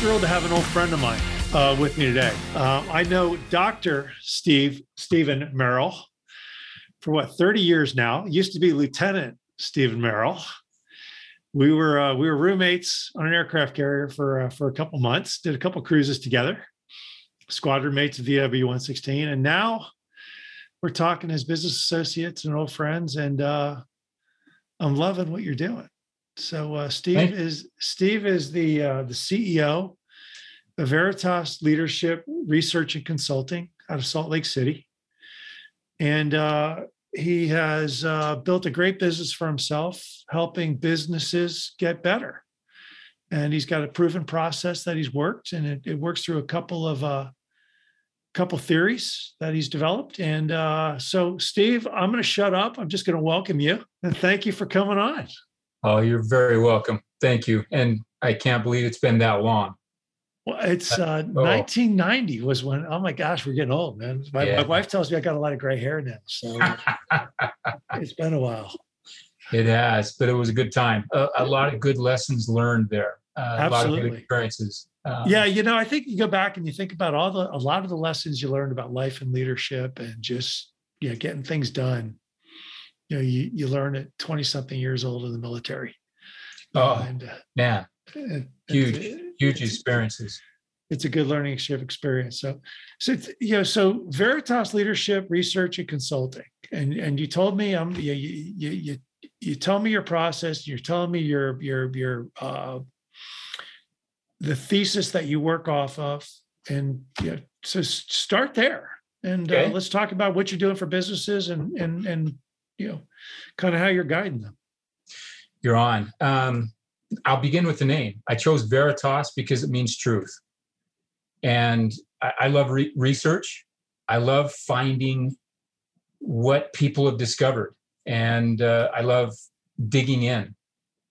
thrilled to have an old friend of mine uh, with me today. Uh, I know Dr. Steve, Stephen Merrill, for what, 30 years now. Used to be Lieutenant Stephen Merrill. We were uh, we were roommates on an aircraft carrier for uh, for a couple months. Did a couple cruises together, squadron mates B one sixteen, and now we're talking as business associates and old friends. And uh, I'm loving what you're doing. So uh, Steve Thank- is Steve is the uh, the CEO of Veritas Leadership Research and Consulting out of Salt Lake City, and uh, he has uh, built a great business for himself, helping businesses get better. And he's got a proven process that he's worked, and it, it works through a couple of uh, couple theories that he's developed. And uh, so, Steve, I'm going to shut up. I'm just going to welcome you and thank you for coming on. Oh, you're very welcome. Thank you. And I can't believe it's been that long. Well, it's uh, oh. 1990 was when. Oh my gosh, we're getting old, man. My, my wife tells me I got a lot of gray hair now, so it's been a while. It has, but it was a good time. A, a lot of good lessons learned there. Uh, a lot of good Absolutely. experiences. Um, yeah, you know, I think you go back and you think about all the a lot of the lessons you learned about life and leadership and just you know getting things done. You know, you you learn at 20 something years old in the military. Oh, and, uh, man, it- Huge, it's- huge experiences. it's a good learning ex- experience. So, so you know, so Veritas Leadership Research and Consulting, and and you told me um you you you you, you tell me your process. You're telling me your your your uh, the thesis that you work off of, and yeah, so start there, and uh, let's talk about what you're doing for businesses and and and you know, kind of how you're guiding them. You're on. Um, I'll begin with the name. I chose Veritas because it means truth. And I, I love re- research. I love finding what people have discovered. And uh, I love digging in.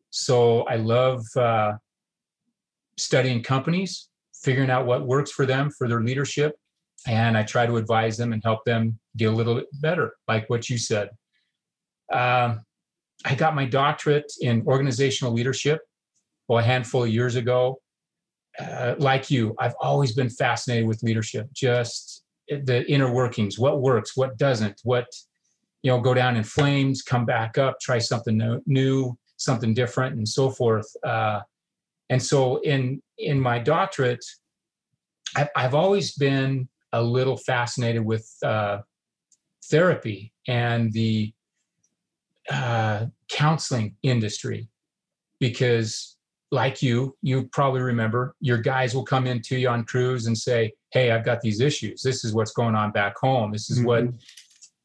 So I love uh, studying companies, figuring out what works for them, for their leadership. And I try to advise them and help them get a little bit better, like what you said. Um, I got my doctorate in organizational leadership well, a handful of years ago. Uh, like you, I've always been fascinated with leadership, just the inner workings, what works, what doesn't, what, you know, go down in flames, come back up, try something new, something different, and so forth. Uh, and so in in my doctorate, I've, I've always been a little fascinated with uh, therapy and the uh, counseling industry because like you you probably remember your guys will come into you on cruise and say hey i've got these issues. This is what's going on back home. This is what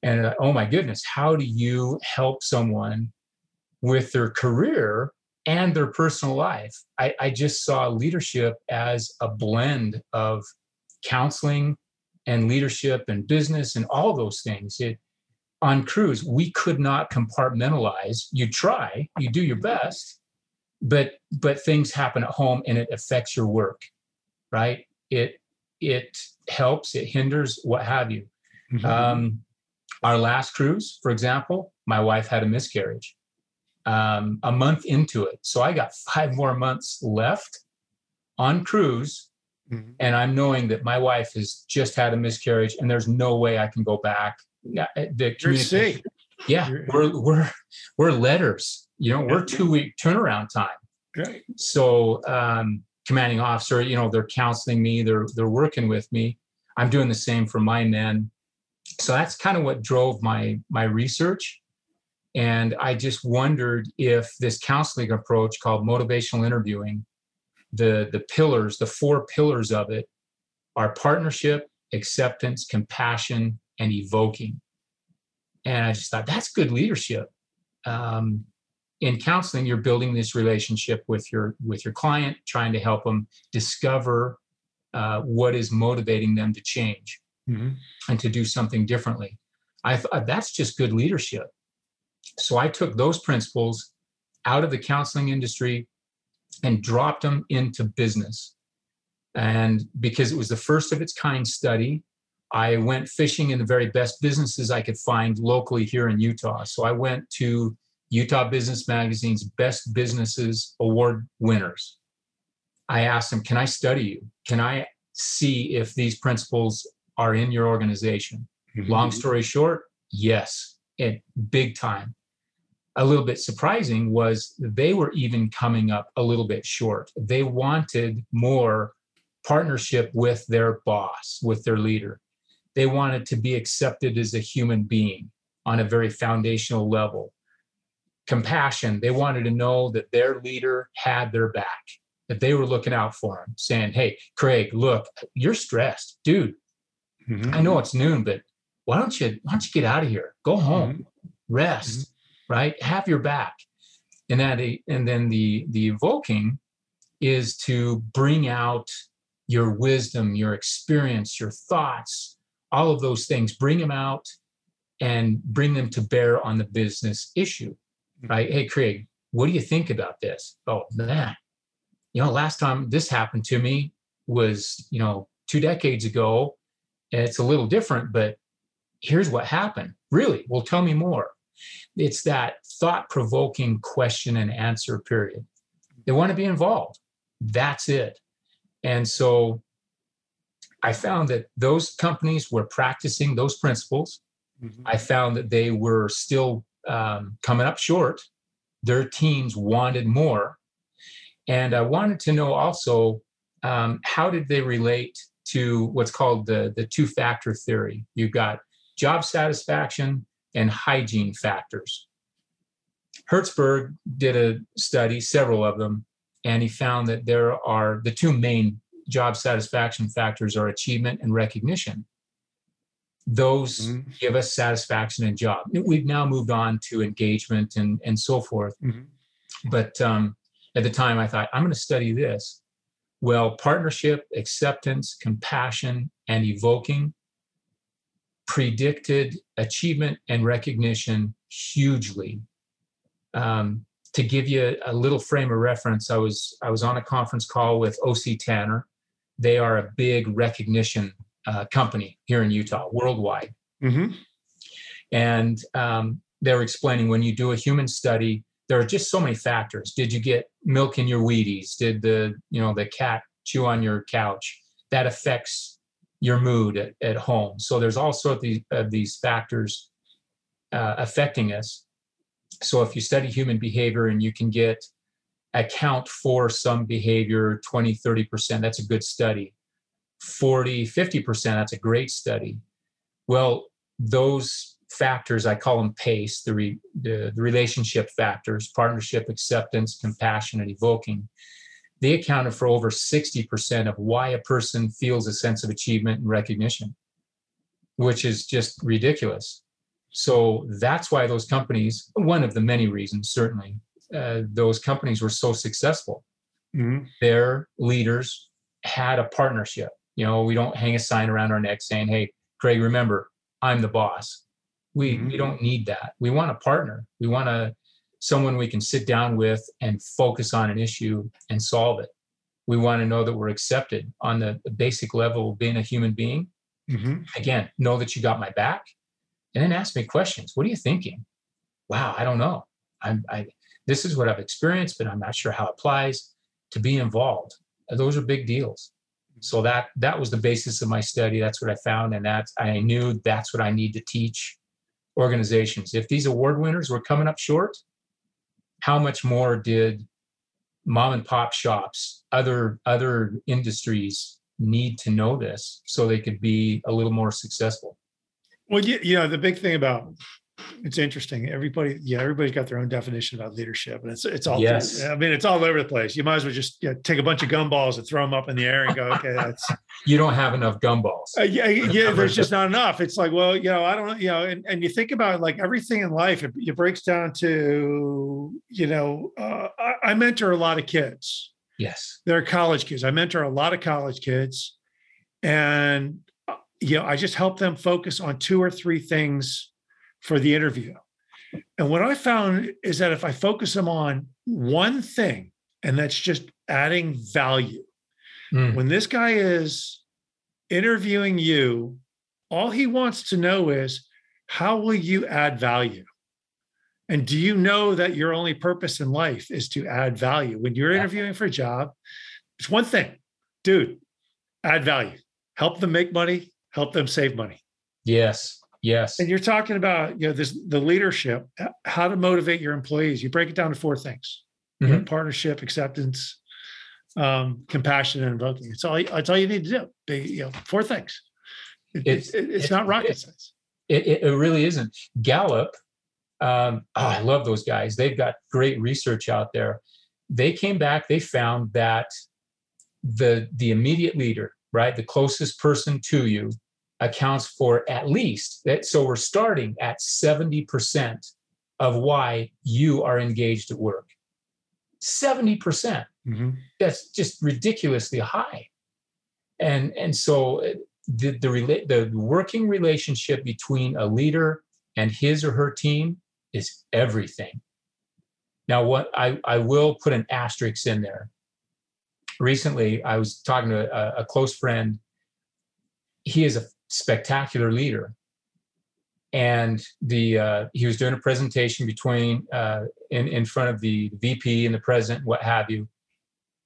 and uh, oh my goodness how do you help someone with their career and their personal life? I, I just saw leadership as a blend of counseling and leadership and business and all those things. It on cruise we could not compartmentalize. You try you do your best but but things happen at home and it affects your work right? It it helps it hinders what have you. Um, our last cruise for example my wife had a miscarriage um, a month into it. So i got five more months left on cruise Mhm. and i'm knowing that my wife has just had a miscarriage and there's no way i can go back the You're communication- yeah You're- we're we're we're letters you know we're two week turnaround time. Great. so um commanding officer you know they're counseling me they're they're working with me. I'm doing the same for my men. So that's kind of what drove my my research. And i just wondered if this counseling approach called motivational interviewing the the pillars the four pillars of it are partnership acceptance compassion and evoking. And i just thought that's good leadership. Um, in counseling you're building this relationship with your with your client trying to help them discover uh, what is motivating them to change Mhm. and to do something differently. I thought that's just good leadership. So i took those principles out of the counseling industry and dropped them into business. And because it was the first of its kind study I went fishing in the very best businesses I could find locally here in Utah. So I went to Utah Business Magazine's Best Businesses Award winners. I asked them, Can I study you? Can I see if these principles are in your organization? Mm-hmm. Long story short, yes, it big time. A little bit surprising was they were even coming up a little bit short. They wanted more partnership with their boss, with their leader. They wanted to be accepted as a human being on a very foundational level. Compassion, they wanted to know that their leader had their back, that they were looking out for him, saying, Hey, Craig, look, you're stressed. Dude, Mhm. I know it's noon, but why don't you why don't you get out of here? Go home, rest, right? Have your back. And that and then the the evoking is to bring out your wisdom, your experience, your thoughts, all of those things, bring them out and bring them to bear on the business issue. Mm-hmm. Right? Hey Craig, what do you think about this? Oh man, you know, last time this happened to me was, you know, two decades ago. And it's a little different, but here's what happened. Really? Well, tell me more. It's that thought provoking question and answer period. They want to be involved. That's it. And so I found that those companies were practicing those principles. Mhm. I found that they were still um, coming up short. Their teams wanted more. And I wanted to know also um, how did they relate to what's called the, the two factor theory? You've got job satisfaction and hygiene factors. Herzberg did a study, several of them, and he found that there are the two main job satisfaction factors are achievement and recognition. Those Mhm. give us satisfaction in job. We've now moved on to engagement and, and so forth. Mhm. But um, at the time, I thought, I'm going to study this. Well, partnership, acceptance, compassion, and evoking predicted achievement and recognition hugely. Um, to give you a little frame of reference, I was I was on a conference call with OC Tanner. They are a big recognition uh, company here in Utah, worldwide. Mhm. and um, they were explaining when you do a human study there are just so many factors. Did you get milk in your wheaties? Did the you know the cat chew on your couch? That affects your mood at, at home. So there's all sorts of these, of these factors uh, affecting us. So if you study human behavior and you can get account for some behavior 20 30% that's a good study. 40 50% that's a great study. Well those factors i call them pace the, re, the, the relationship factors partnership acceptance compassion and evoking. They accounted for over 60% of why a person feels a sense of achievement and recognition which is just ridiculous. So that's why those companies one of the many reasons certainly uh, those companies were so successful Mhm. their leaders had a partnership. You know, we don't hang a sign around our neck saying, "Hey, Craig, remember, I'm the boss." We we Mhm. don't need that. We want a partner. We want a someone we can sit down with and focus on an issue and solve it. We want to know that we're accepted on the basic level of being a human being. Mhm. Again, know that you got my back, and then ask me questions. What are you thinking? Wow, I don't know. I'm I this is what I've experienced, but I'm not sure how it applies to be involved. Uh, those are big deals. Mm-hmm. So that that was the basis of my study. That's what I found, and that I knew that's what I need to teach organizations. If these award winners were coming up short, how much more did mom and pop shops, other other industries need to know this so they could be a little more successful? Well, you, you know, the big thing about it's interesting. Everybody, yeah, everybody's got their own definition about leadership, and it's it's all. Yes. I mean, it's all over the place. You might as well just yeah, take a bunch of gumballs and throw them up in the air and go, okay, that's You don't have enough gumballs. uh, yeah, yeah. There's just not enough. It's like, well, you know, I don't, you know, and, and you think about like everything in life, it, it breaks down to, you know, uh, I, I mentor a lot of kids. Yes. they're college kids. I mentor a lot of college kids, and uh, you know, I just help them focus on two or three things for the interview. And what I found is that if I focus them on one thing, and that's just adding value, Mm. when this guy is interviewing you, all he wants to know is how will you add value? And do you know that your only purpose in life is to add value? When you're Yeah. interviewing for a job, It's one thing, dude. Add value. Help them make money. Help them save money. Yes. Yes. And you're talking about you know this the leadership, how to motivate your employees. You break it down to four things: you know, Mhm. partnership, acceptance, um, compassion, and invoking. It's all. It's all you need to do. Be, you know, four things. It- It's- it's, it's not rocket science. It, it, it really isn't. Gallup, um, oh, I love those guys. They've got great research out there. They came back, they found that the the immediate leader, right, the closest person to you, accounts for at least that. So we're starting at 70% of why you are engaged at work. 70% that's just ridiculously high. And and so uh, the the rela- the working relationship between a leader and his or her team is everything. Now what i i will put an asterisk in there. Recently i was talking to a, a close friend. He is a spectacular leader and the uh, he was doing a presentation between uh, in in front of the VP and the president, what have you,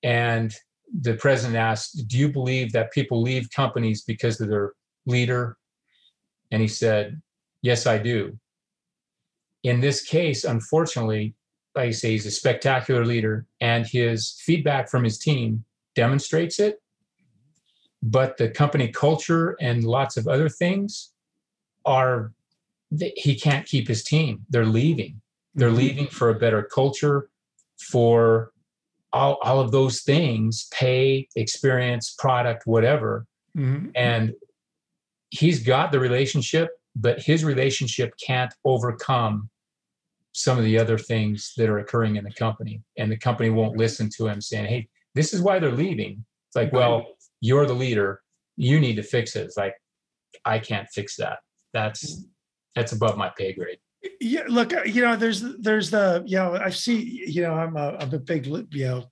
and the president asked, Do you believe that people leave companies because of their leader? And he said, Yes, I do. In this case, unfortunately, like I say, he's a spectacular leader, and his feedback from his team demonstrates it. But the company culture and lots of other things are he can't keep his team. They're leaving. They're Mhm. leaving for a better culture, for all, all of those things pay, experience, product, whatever. Mhm. And he's got the relationship, but his relationship can't overcome some of the other things that are occurring in the company. And the company won't listen to him saying, hey, this is why they're leaving. It's like, well, you're the leader. You need to fix it. It's like, I can't fix that. That's that's above my pay grade. Yeah, look, uh, you know, there's there's the you know I see you know I'm a I'm a big you know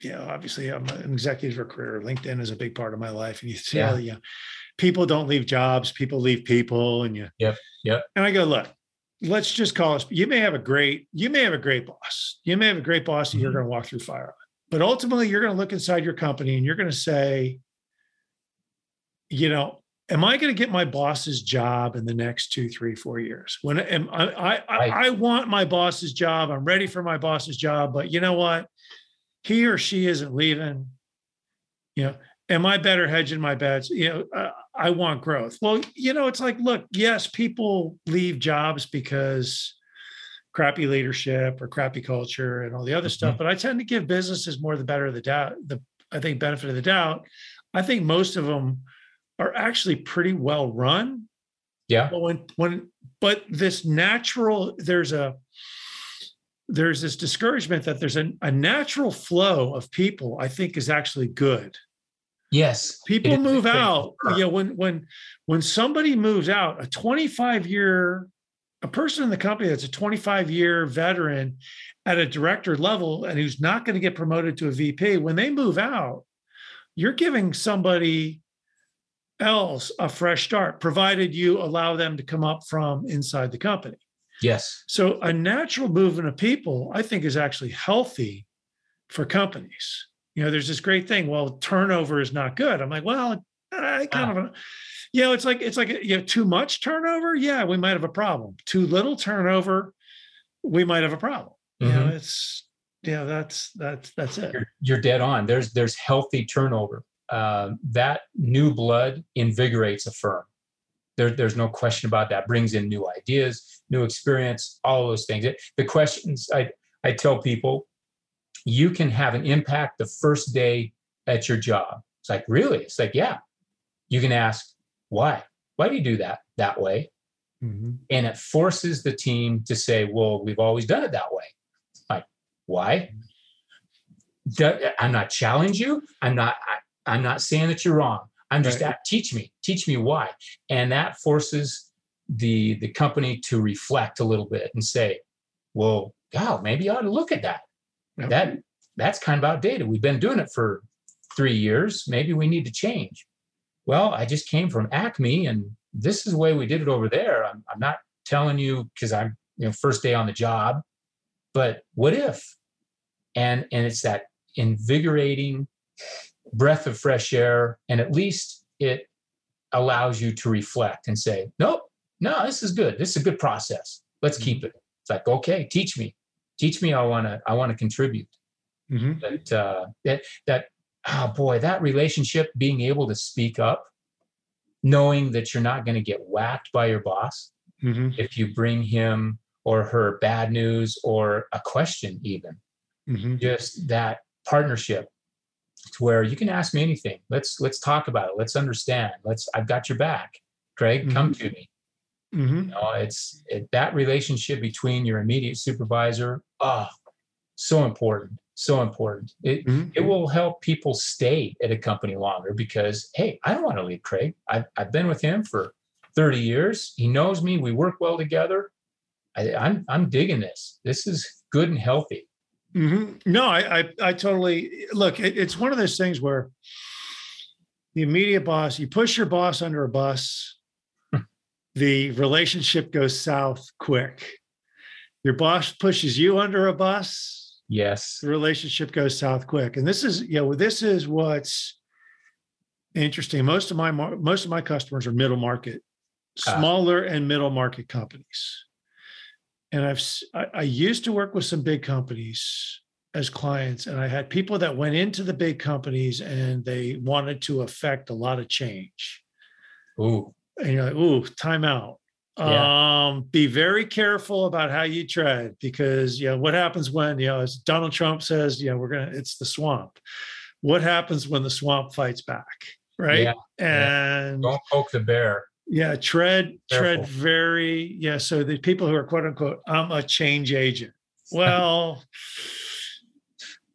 you know obviously I'm an executive career. LinkedIn is a big part of my life, and you see Yeah. the, you know, people don't leave jobs, people leave people, and you Yep, yep. And I go, look, let's just call us. You may have a great you may have a great boss. You may have a great boss that you're going to walk through fire on, but ultimately you're going to look inside your company and you're going to say, you know, am I going to get my boss's job in the next two, three, four years? When am I, I, I. I want my boss's job. I'm ready for my boss's job, but you know what? He or she isn't leaving. You know, am I better hedging my bets? You know, uh, I want growth. Well, you know, it's like, look, yes, people leave jobs because crappy leadership or crappy culture and all the other stuff, but I tend to give businesses more the better of the doubt, the I think benefit of the doubt. I think most of them are actually pretty well run. Yeah. But when when but this natural there's a there's this discouragement that there's a, a natural flow of people I think is actually good. Yes. People move out. You know, when when when somebody moves out, a 25 year a person in the company that's a 25 year veteran at a director level and who's not going to get promoted to a VP, when they move out, you're giving somebody else a fresh start, provided you allow them to come up from inside the company. Yes. So a natural movement of people, I think, is actually healthy for companies. You know, there's this great thing. Well, turnover is not good. I'm like, well, I ah. kind of, you know, it's like it's like you have too much turnover. Yeah, we might have a problem. Too little turnover, we might have a problem. You know, mm-hmm. it's yeah, that's that's that's it. you're, you're dead on. There's there's healthy turnover. Um, that new blood invigorates a firm. There, there's no question about that. Brings in new ideas, new experience, all those things. It- the questions I I tell people, you can have an impact the first day at your job. It's like really. It's like yeah. You can ask why. Why do you do that that way? Mhm. and it forces the team to say, "Well, we've always done it that way." Like, why? Do- I'm not challenging you. I'm not. I, I'm not saying that you're wrong. I'm just Right. at, teach me, teach me why, and that forces the the company to reflect a little bit and say, "Well, God, maybe I ought to look at that. Yep. That that's kind of outdated. We've been doing it for three years. Maybe we need to change." Well, I just came from Acme, and this is the way we did it over there. I'm, I'm not telling you because I'm you know first day on the job, but what if? And and it's that invigorating breath of fresh air, and at least it allows you to reflect and say, nope, no, this is good. This is a good process. Let's keep Mm-hmm. it. It's like, okay, teach me, teach me. I want to, I want to contribute. Mhm. That, uh, that, that, oh boy, that relationship, being able to speak up, knowing that you're not going to get whacked by your boss Mhm. if you bring him or her bad news or a question, even Mhm. just that partnership to where you can ask me anything. Let's let's talk about it. Let's understand. Let's I've got your back. Craig, come to me. Mhm. You know, it's it, that relationship between your immediate supervisor. Oh, so important. So important. It Mhm. it will help people stay at a company longer because hey, I don't want to leave Craig. I've I've been with him for 30 years. He knows me. We work well together. I, I'm I'm digging this. This is good and healthy. Hmm No, I, I, I totally look. It, it's one of those things where the immediate boss, you push your boss under a bus, the relationship goes south quick. Your boss pushes you under a bus, Yes. the relationship goes south quick. And this is, you know, this is what's interesting. Most of my most of my customers are middle market, Ah. smaller and middle market companies. And I've I, I used to work with some big companies as clients, and I had people that went into the big companies and they wanted to affect a lot of change. Ooh. And you're like, ooh, time out. Yeah. Um, be very careful about how you tread because you know what happens when you know as Donald Trump says, you know, we're gonna it's the swamp. What happens when the swamp fights back? Right. Yeah, yeah. And Don't poke the bear. Yeah, tread, tread very, yeah. So the people who are quote unquote, I'm a change agent. Well,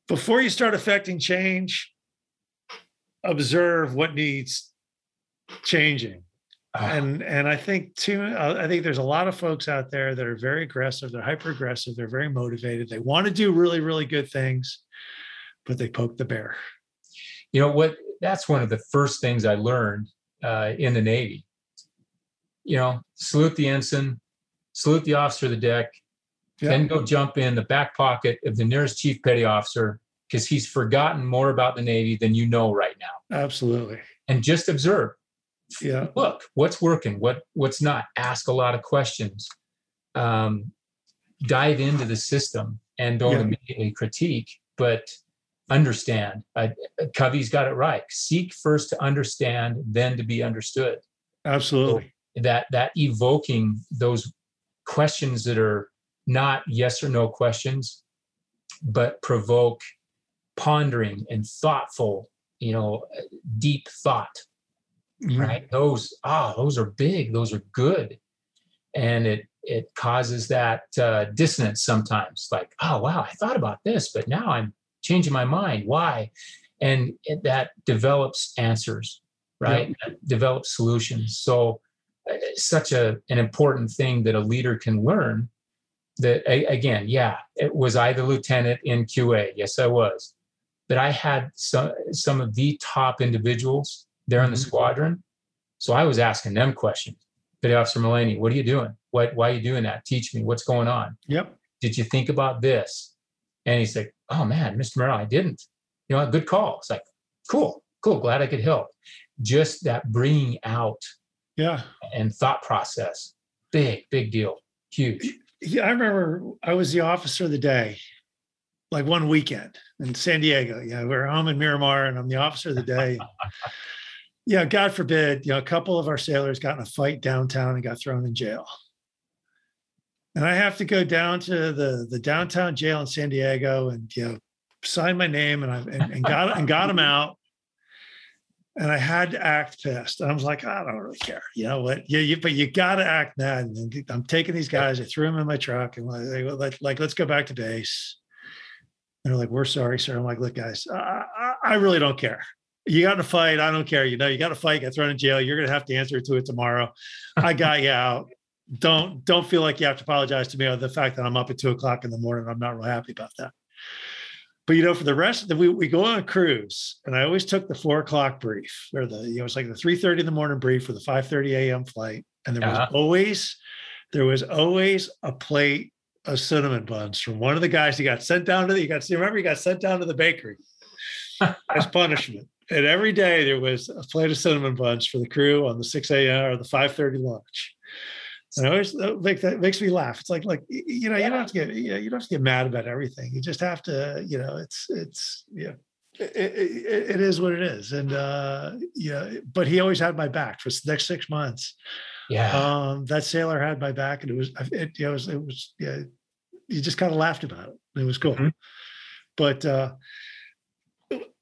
before you start affecting change, observe what needs changing. Ah, And and I think too, uh, I think there's a lot of folks out there that are very aggressive, they're hyper aggressive, they're very motivated, they want to do really, really good things, but they poke the bear. you know what? That's one of the first things I learned uh, in the Navy. You know, salute the ensign, salute the officer of the deck, Yeah. then go jump in the back pocket of the nearest chief petty officer because he's forgotten more about the Navy than you know right now. Absolutely. And just observe. Yeah. Look, what's working, what what's not. Ask a lot of questions. Um, dive into the system and don't Yeah. immediately critique, but understand. Uh, Covey's got it right. Seek first to understand, then to be understood. Absolutely. That that evoking those questions that are not yes or no questions, but provoke pondering and thoughtful, you know, deep thought Mhm. right? Those ah those are big those are good. And it it causes that uh, dissonance sometimes like oh wow i thought about this but now i'm changing my mind. Why? And it, that develops answers right? That develops solutions. So such a an important thing that a leader can learn that again yeah it was i the lieutenant in qa yes i was. But i had some some of the top individuals there in the Mhm. squadron. So i was asking them questions. Petty officer mullaney what are you doing? What why are you doing that? Teach me what's going on? Yep. did you think about this? And he's like oh man mr merrill i didn't. You know good call. It's like cool cool glad i could help. Just that bringing out Yeah. and thought process big big deal huge Yeah, I remember I was the officer of the day, like one weekend in San Diego. Yeah, we are home in Miramar, and I'm the officer of the day. yeah, God forbid, you know, a couple of our sailors got in a fight downtown and got thrown in jail. And I have to go down to the the downtown jail in San Diego and you know sign my name and I and, and got and got them out. And I had to act pissed. And I was like, I don't really care. You know what? Yeah, you, but you got to act mad. And I'm taking these guys. I threw them in my truck and like, like, like, let's go back to base. And they're like, we're sorry, sir. I'm like, look, guys, I, I, I really don't care. You got in a fight. I don't care. You know, you got to fight. Get thrown in jail. You're gonna have to answer to it tomorrow. I got you out. Don't don't feel like you have to apologize to me on the fact that I'm up at two o'clock in the morning. I'm not real happy about that. But you know, for the rest of the we, we go on a cruise, and I always took the four o'clock brief or the you know it's like the three thirty in the morning brief or the five thirty a.m. flight, and there was Uh-huh. always there was always a plate of cinnamon buns from one of the guys he got sent down to the. You got remember he got sent down to the bakery, as punishment. And every day there was a plate of cinnamon buns for the crew on the 6 a.m. or the 5:30 lunch. And I always make that makes me laugh. It's like like you know you don't have to get you, know, you don't have to get mad about everything. You just have to you know it's it's yeah it, it, it is what it is. And uh yeah, but he always had my back for the next six months. Yeah. Um, that sailor had my back, and it was it, it was it was yeah. You just kind of laughed about it. It was cool. Mhm. But uh,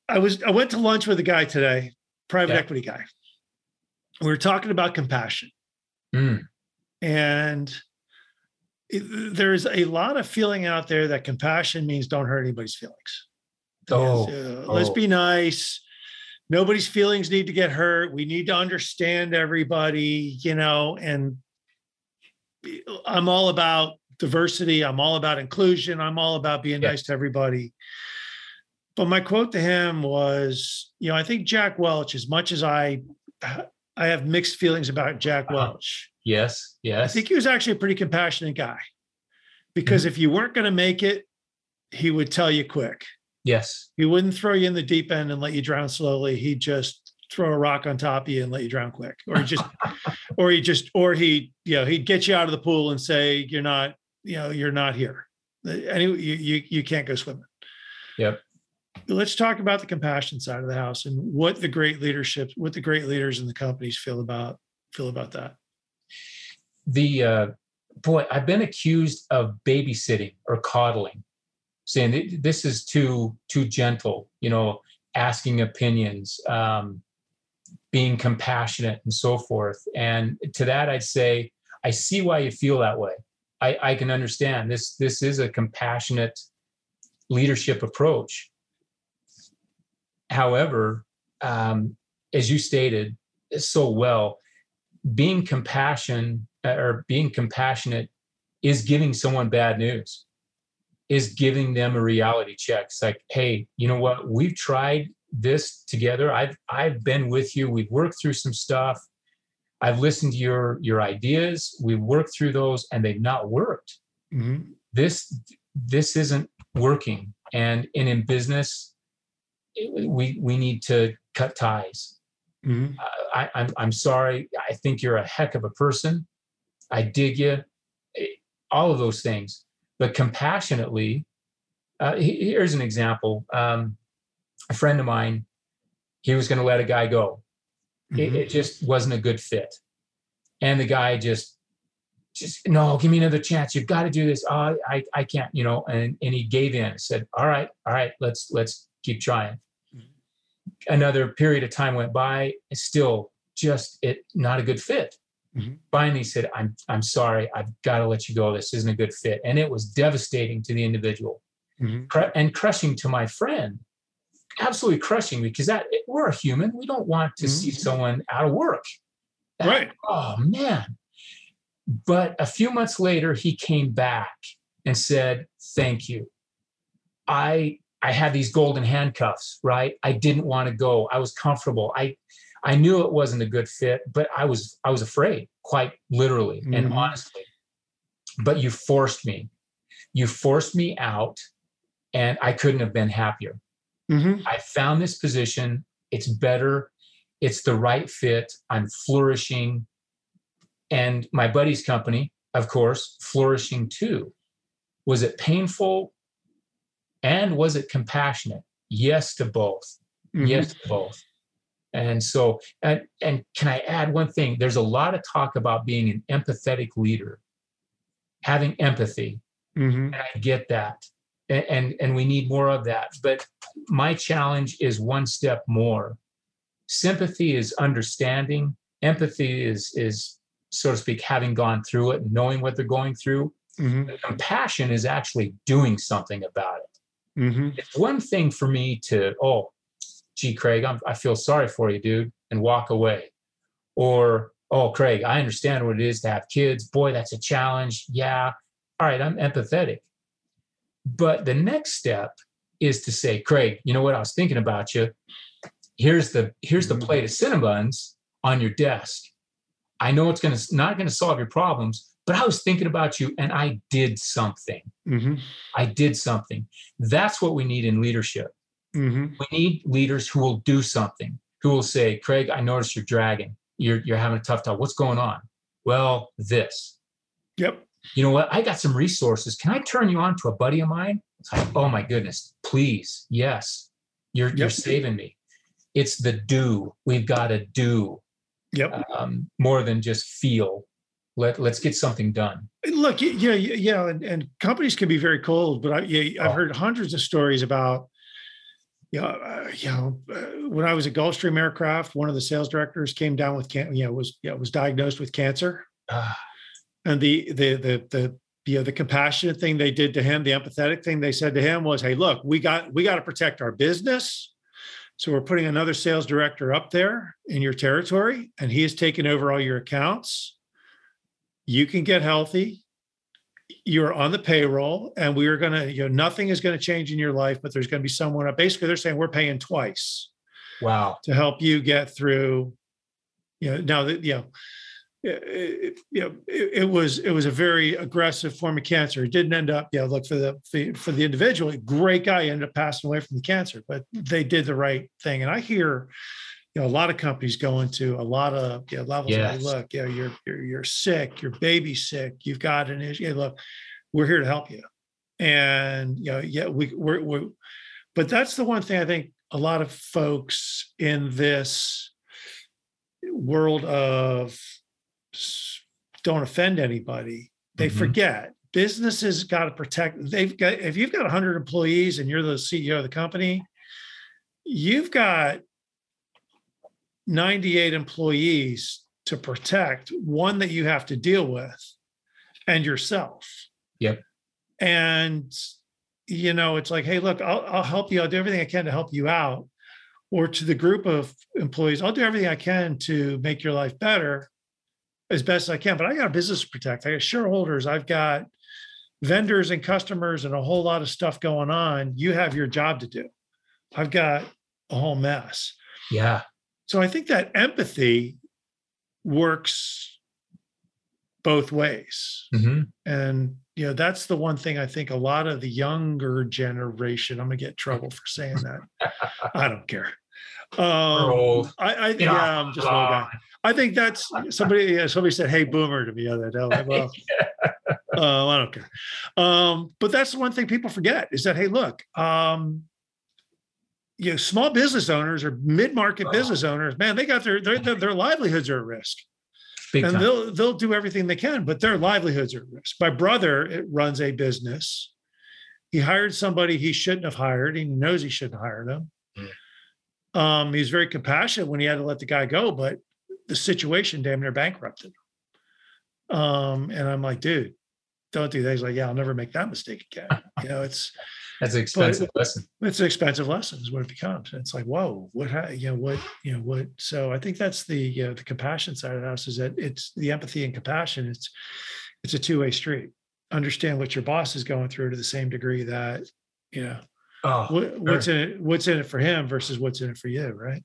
I was I went to lunch with a guy today, private Yeah. equity guy. We were talking about compassion, Mm, and it- there's a lot of feeling out there that compassion means don't hurt anybody's feelings. Oh, Uh, let's oh. be nice. Nobody's feelings need to get hurt. We need to understand everybody, you know, and I'm all about diversity. I'm all about inclusion. I'm all about being Yeah. nice to everybody. But my quote to him was, you know, I think Jack Welch, as much as I I have mixed feelings about Jack Uh-huh. Welch, yes. Yes. I think he was actually a pretty compassionate guy. Because mm-hmm. if you weren't going to make it, he would tell you quick. yes. He wouldn't throw you in the deep end and let you drown slowly. He'd just throw a rock on top of you and let you drown quick. Or he just, or he just, or he, you know, he'd get you out of the pool and say, you're not, you know, you're not here. Uh, anyway, you, you, you can't go swimming. Yep. Let's talk about the compassion side of the house and what the great leadership, what the great leaders in the companies feel about, feel about that. The uh, boy i've been accused of babysitting or coddling saying this is too too gentle you know asking opinions um, being compassionate and so forth. And to that i'd say i see why you feel that way. I, I can understand this this is a compassionate leadership approach. However um, as you stated so well being compassion uh, or being compassionate is giving someone bad news is giving them a reality check. It's like hey you know what? We've tried this together. I've i've been with you. We've worked through some stuff. I've listened to your your ideas. We've worked through those and they've not worked. Mhm. this this isn't working. And and in business we we need to cut ties Mhm. I, I'm, I'm sorry. I think you're a heck of a person. I dig you. Eh, All of those things. But compassionately, uh, here's an example. Um, a friend of mine, he was going to let a guy go. It, Mhm. it just wasn't a good fit. And the guy just, just no, give me another chance. You've got to do this. Oh, I, I can't, you know. And and he gave in. Said, all right, all right, let's let's keep trying another period of time went by it's still just it not a good fit Mhm. finally said i'm i'm sorry i've got to let you go this isn't a good fit and it was devastating to the individual Mhm. cru- and crushing to my friend absolutely crushing because that we're a human we don't want to see Mhm. someone out of work That- Right. oh man but a few months later he came back and said thank you i i had these golden handcuffs right i didn't want to go i was comfortable i i knew it wasn't a good fit but i was i was afraid quite literally and Mhm. honestly but you forced me you forced me out and i couldn't have been happier Mhm. I found this position. It's better. It's the right fit. I'm flourishing. And my buddy's company, of course, flourishing too. Was it painful? And was it compassionate? Yes to both. Mhm. Yes to both. And so, and, and can I add one thing? There's a lot of talk about being an empathetic leader, having empathy Mhm. and I get that, and, and and we need more of that. But my challenge is one step more. Sympathy is understanding. Empathy is is so to speak having gone through it knowing what they're going through. Mhm. Compassion is actually doing something about it. Mhm. It's one thing for me to oh, gee, Craig, I'm, I feel sorry for you, dude, and walk away, or oh, Craig, I understand what it is to have kids. Boy, that's a challenge. Yeah, all right, I'm empathetic. But the next step is to say, Craig, you know what? I was thinking about you. Here's the here's the Mhm. plate of Cinnabons on your desk. I know it's gonna not gonna solve your problems, but I was thinking about you and I did something. Mhm. I did something. That's what we need in leadership. Mhm. We need leaders who will do something, who will say, Craig, I noticed you're dragging. You're, you're having a tough time. What's going on? Well, this. Yep. You know what? I got some resources. Can I turn you on to a buddy of mine? It's like, oh my goodness, please. Yes. You're, you're saving me. It's the do. We've got to do Yep. um, more than just feel. Let, let's get something done. Look, y- yeah, y- yeah, and, and companies can be very cold, but I, yeah, I've Oh. heard hundreds of stories about, you know, uh, you know, uh, when I was at Gulfstream Aircraft, one of the sales directors came down with can, you know, was yeah, was diagnosed with cancer, Ah, and the the the the you know the compassionate thing they did to him, the empathetic thing they said to him was, "Hey, look, we got we got to protect our business." So we're putting another sales director up there in your territory, and he is taking over all your accounts. You can get healthy. You're on the payroll, and we are going to, you know, nothing is going to change in your life, but there's going to be someone. Basically, they're saying we're paying twice wow. to help you get through. You know, now that you know, it, you know, it, it was it was a very aggressive form of cancer. It didn't end up, yeah. look for the for, for the individual, great guy ended up passing away from the cancer, but they did the right thing. And I hear, you know, a lot of companies go into a lot of you know, levels. hey, look, you know, you're you're you're sick, your baby's sick, you've got an issue. Hey, look, we're here to help you. And you know, yeah, we we're, we're but that's the one thing I think a lot of folks in this world of don't offend anybody, they Mhm. forget businesses got to protect. They've got if you've got 100 employees and you're the CEO of the company, you've got 98 employees to protect, one that you have to deal with, and yourself. Yep. And you know, it's like, hey, look, I'll, I'll help you. I'll do everything I can to help you out. Or to the group of employees, I'll do everything I can to make your life better as best I can. But I got a business to protect. I got shareholders. I've got vendors and customers and a whole lot of stuff going on. You have your job to do. I've got a whole mess. Yeah. So I think that empathy works both ways. hmm And you know, that's the one thing I think a lot of the younger generation, I'm gonna get in trouble for saying that. I don't care. Um. I, I know, yeah, I'm just old guy. I think that's somebody. Yeah, somebody said, "Hey, boomer" to me the other day. Like, well, uh, I don't care. Um, but that's the one thing people forget is that hey, look, um, you know, small business owners or mid-market business owners, man, they got their their their, livelihoods are at risk Big and time. they'll they'll do everything they can, but their livelihoods are at risk. My brother it runs a business. He hired somebody he shouldn't have hired. He knows he shouldn't hire them. Um, he was very compassionate when he had to let the guy go, but the situation damn near bankrupted him. Um, and I'm like, dude, don't do that. He's like, yeah, I'll never make that mistake again. You know, it's That's an expensive lesson. it's an expensive lesson is what it becomes. And it's like, whoa, what, ha- you know, what, you know, what, so I think that's the, you know, the compassion side of the house is that it's the empathy and compassion. It's, it's a two way street. Understand what your boss is going through to the same degree that, you know, Oh, what, what's in it, what's in it for him versus what's in it for you. Right.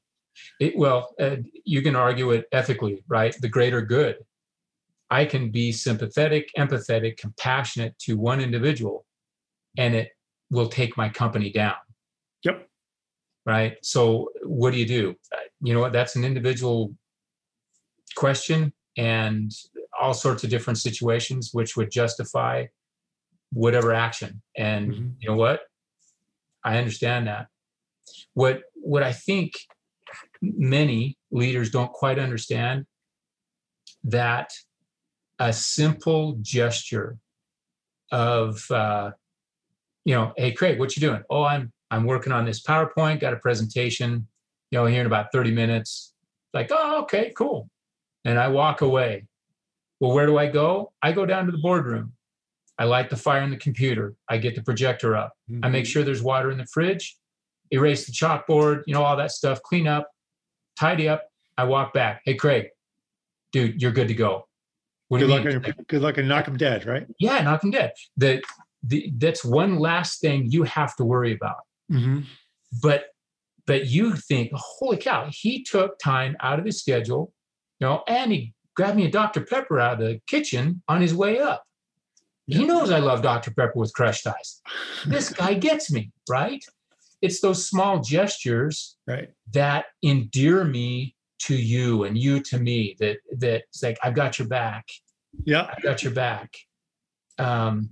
it, well, uh, you can argue it ethically, right? The greater good. I can be sympathetic, empathetic, compassionate to one individual, and it will take my company down. Yep. Right. So, what do you do? Uh, You know what? That's an individual question, and all sorts of different situations which would justify whatever action. And Mhm. you know what? I understand that. What what I think many leaders don't quite understand that a simple gesture of uh, you know hey craig what you doing oh i'm i'm working on this powerpoint got a presentation you know here in about 30 minutes like oh okay cool and i walk away well where do i go i go down to the boardroom i light the fire in the computer i get the projector up I make mm-hmm. sure there's water in the fridge, erase the chalkboard, you know, all that stuff, clean up, tidy up. I walk back. Hey, Craig, dude, you're good to go. What Good luck, mean? and, good luck and knock him dead. Right. Yeah, knock him dead. The, the, that's one last thing you have to worry about. Mhm. But but you think, holy cow, he took time out of his schedule, you know, and he grabbed me a Dr. Pepper out of the kitchen on his way up. He knows I love Dr. Pepper with crushed ice. This guy gets me, right? it's those small gestures Right. that endear me to you and you to me that that it's like i've got your back Yeah. i've got your back um,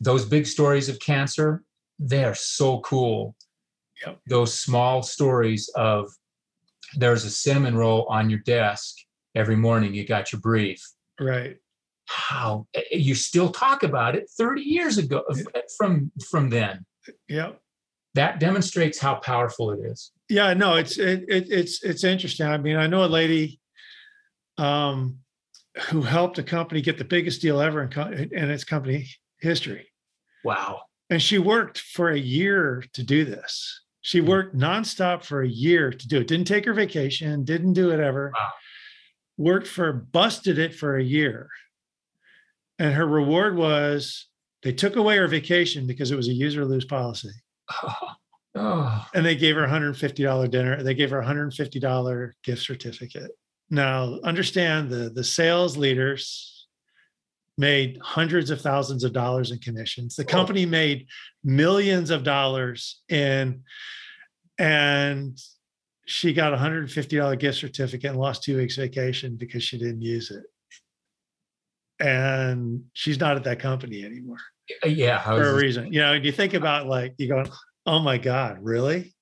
those big stories of cancer they are so cool Yep. those small stories of there's a cinnamon roll on your desk every morning you got your brief Right. how eh, you still talk about it 30 years ago from from then Yeah. that demonstrates how powerful it is Yeah, no, it's it, it it's it's interesting. I mean, I know a lady um who helped a company get the biggest deal ever in, co- in its company history. wow And she worked for a year to do this. She hmm. worked nonstop for a year to do it. Didn't take her vacation, didn't do it ever. Wow. Worked for, busted it for a year. And her reward was they took away her vacation because it was a use or lose policy. oh, oh. and they gave her $150 dinner. They gave her $150 gift certificate. Now, understand the the sales leaders made hundreds of thousands of dollars in commissions. The Oh. company made millions of dollars in, and she got a $150 gift certificate and lost two weeks vacation because she didn't use it. And she's not at that company anymore yeah for a reason. You know, and you think about like you go, oh my God, really?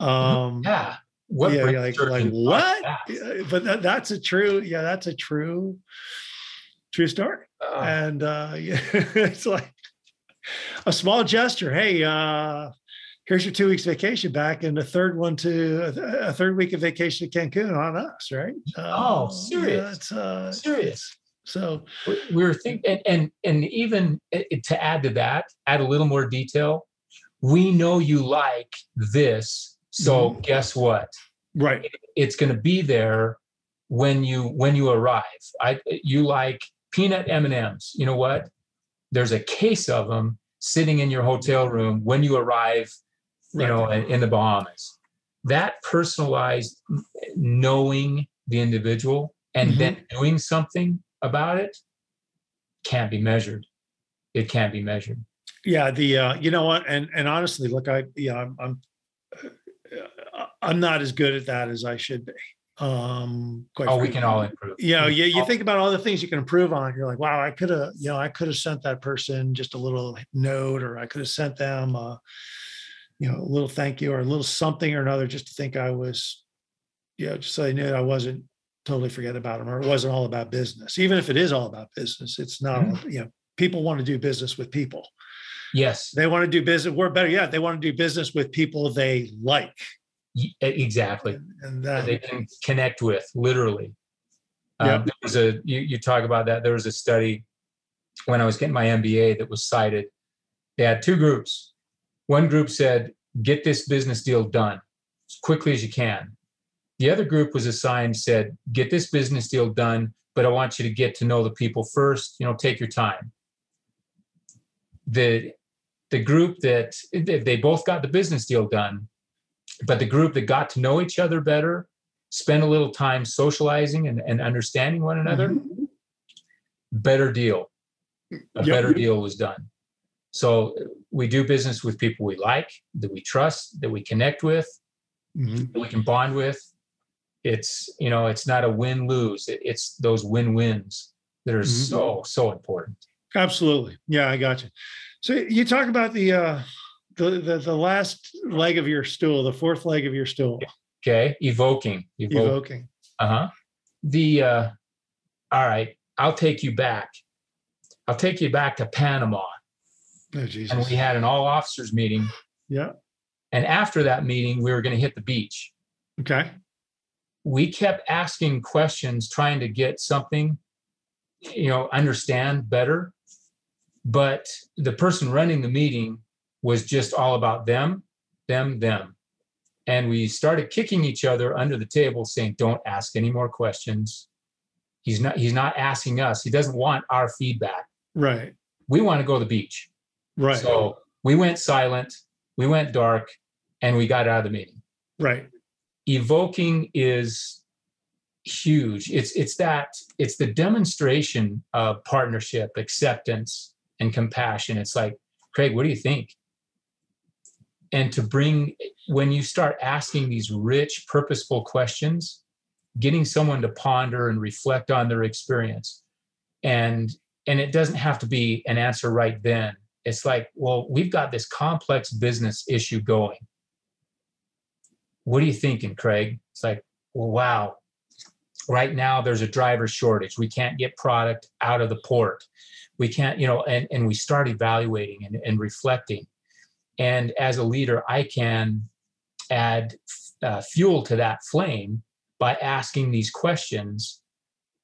Um yeah what yeah, like, like what? that? But that, that's a true, yeah, that's a true, true story. Uh, and uh yeah, it's like a small gesture. Hey, uh here's your two weeks vacation back and a third one to a, third week of vacation to Cancun on us, right? Oh, Uh, serious? Yeah, it's uh serious so we- we were thinking and, and and even i- i- to add to that add a little more detail we know you like this so Mhm. guess what right. it's going to be there when you when you arrive i you like peanut m&ms. You know what? There's a case of them sitting in your hotel room when you arrive you know in, the bahamas. That personalized knowing the individual and Mhm. then doing something about it can't be measured. It can't be measured. Yeah the uh you know what? And and honestly look i yeah i'm i'm uh, i'm not as good at that as i should be um quite oh we can all improve. you know you, you think about all the things you can improve on you're like wow i could have you know i could have sent that person just a little note or i could have sent them uh you know a little thank you or a little something or another just to think i was you know just so they knew i wasn't totally forget about them or it wasn't all about business. Even if it is all about business it's not Mm-hmm. you know people want to do business with people. Yes. They want to do business we're better yeah they want to do business with people they like exactly and, and that they can connect with literally. Yeah. Um, there was a you, you talk about that. There was a study when I was getting my MBA that was cited. They had two groups. One group said, "Get this business deal done as quickly as you can." The other group was assigned said, "Get this business deal done, but I want you to get to know the people first. You know, take your time." The the group that they both got the business deal done, but the group that got to know each other better spend a little time socializing and, and understanding one another Mhm. better deal a Yep. better deal was done so we do business with people we like that we trust that we connect with Mhm. that we can bond with it's you know it's not a win-lose it, it's those win-wins that are Mhm. so so important Absolutely. Yeah, I got you. So you talk about the uh the, the the last leg of your stool, the fourth leg of your stool, okay evoking evoke, evoking. uh-huh the uh all right i'll take you back i'll take you back to panama Oh Jesus. and we had an all officers meeting Yeah. and after that meeting we were going to hit the beach Okay. we kept asking questions trying to get something you know understand better but the person running the meeting was just all about them them them. And we started kicking each other under the table saying don't ask any more questions. He's not he's not asking us. He doesn't want our feedback. Right. we want to go to the beach. Right. so we went silent we went dark and we got out of the meeting. Right. evoking is huge. It's it's that it's the demonstration of partnership acceptance and compassion. It's like craig what do you think and to bring when you start asking these rich purposeful questions getting someone to ponder and reflect on their experience. And and it doesn't have to be an answer right then. It's like well we've got this complex business issue going. What are you thinking craig? It's like well wow. Right now there's a driver shortage. We can't get product out of the port. We can't you know and, and we start evaluating and, and reflecting and as a leader i can add uh, fuel to that flame by asking these questions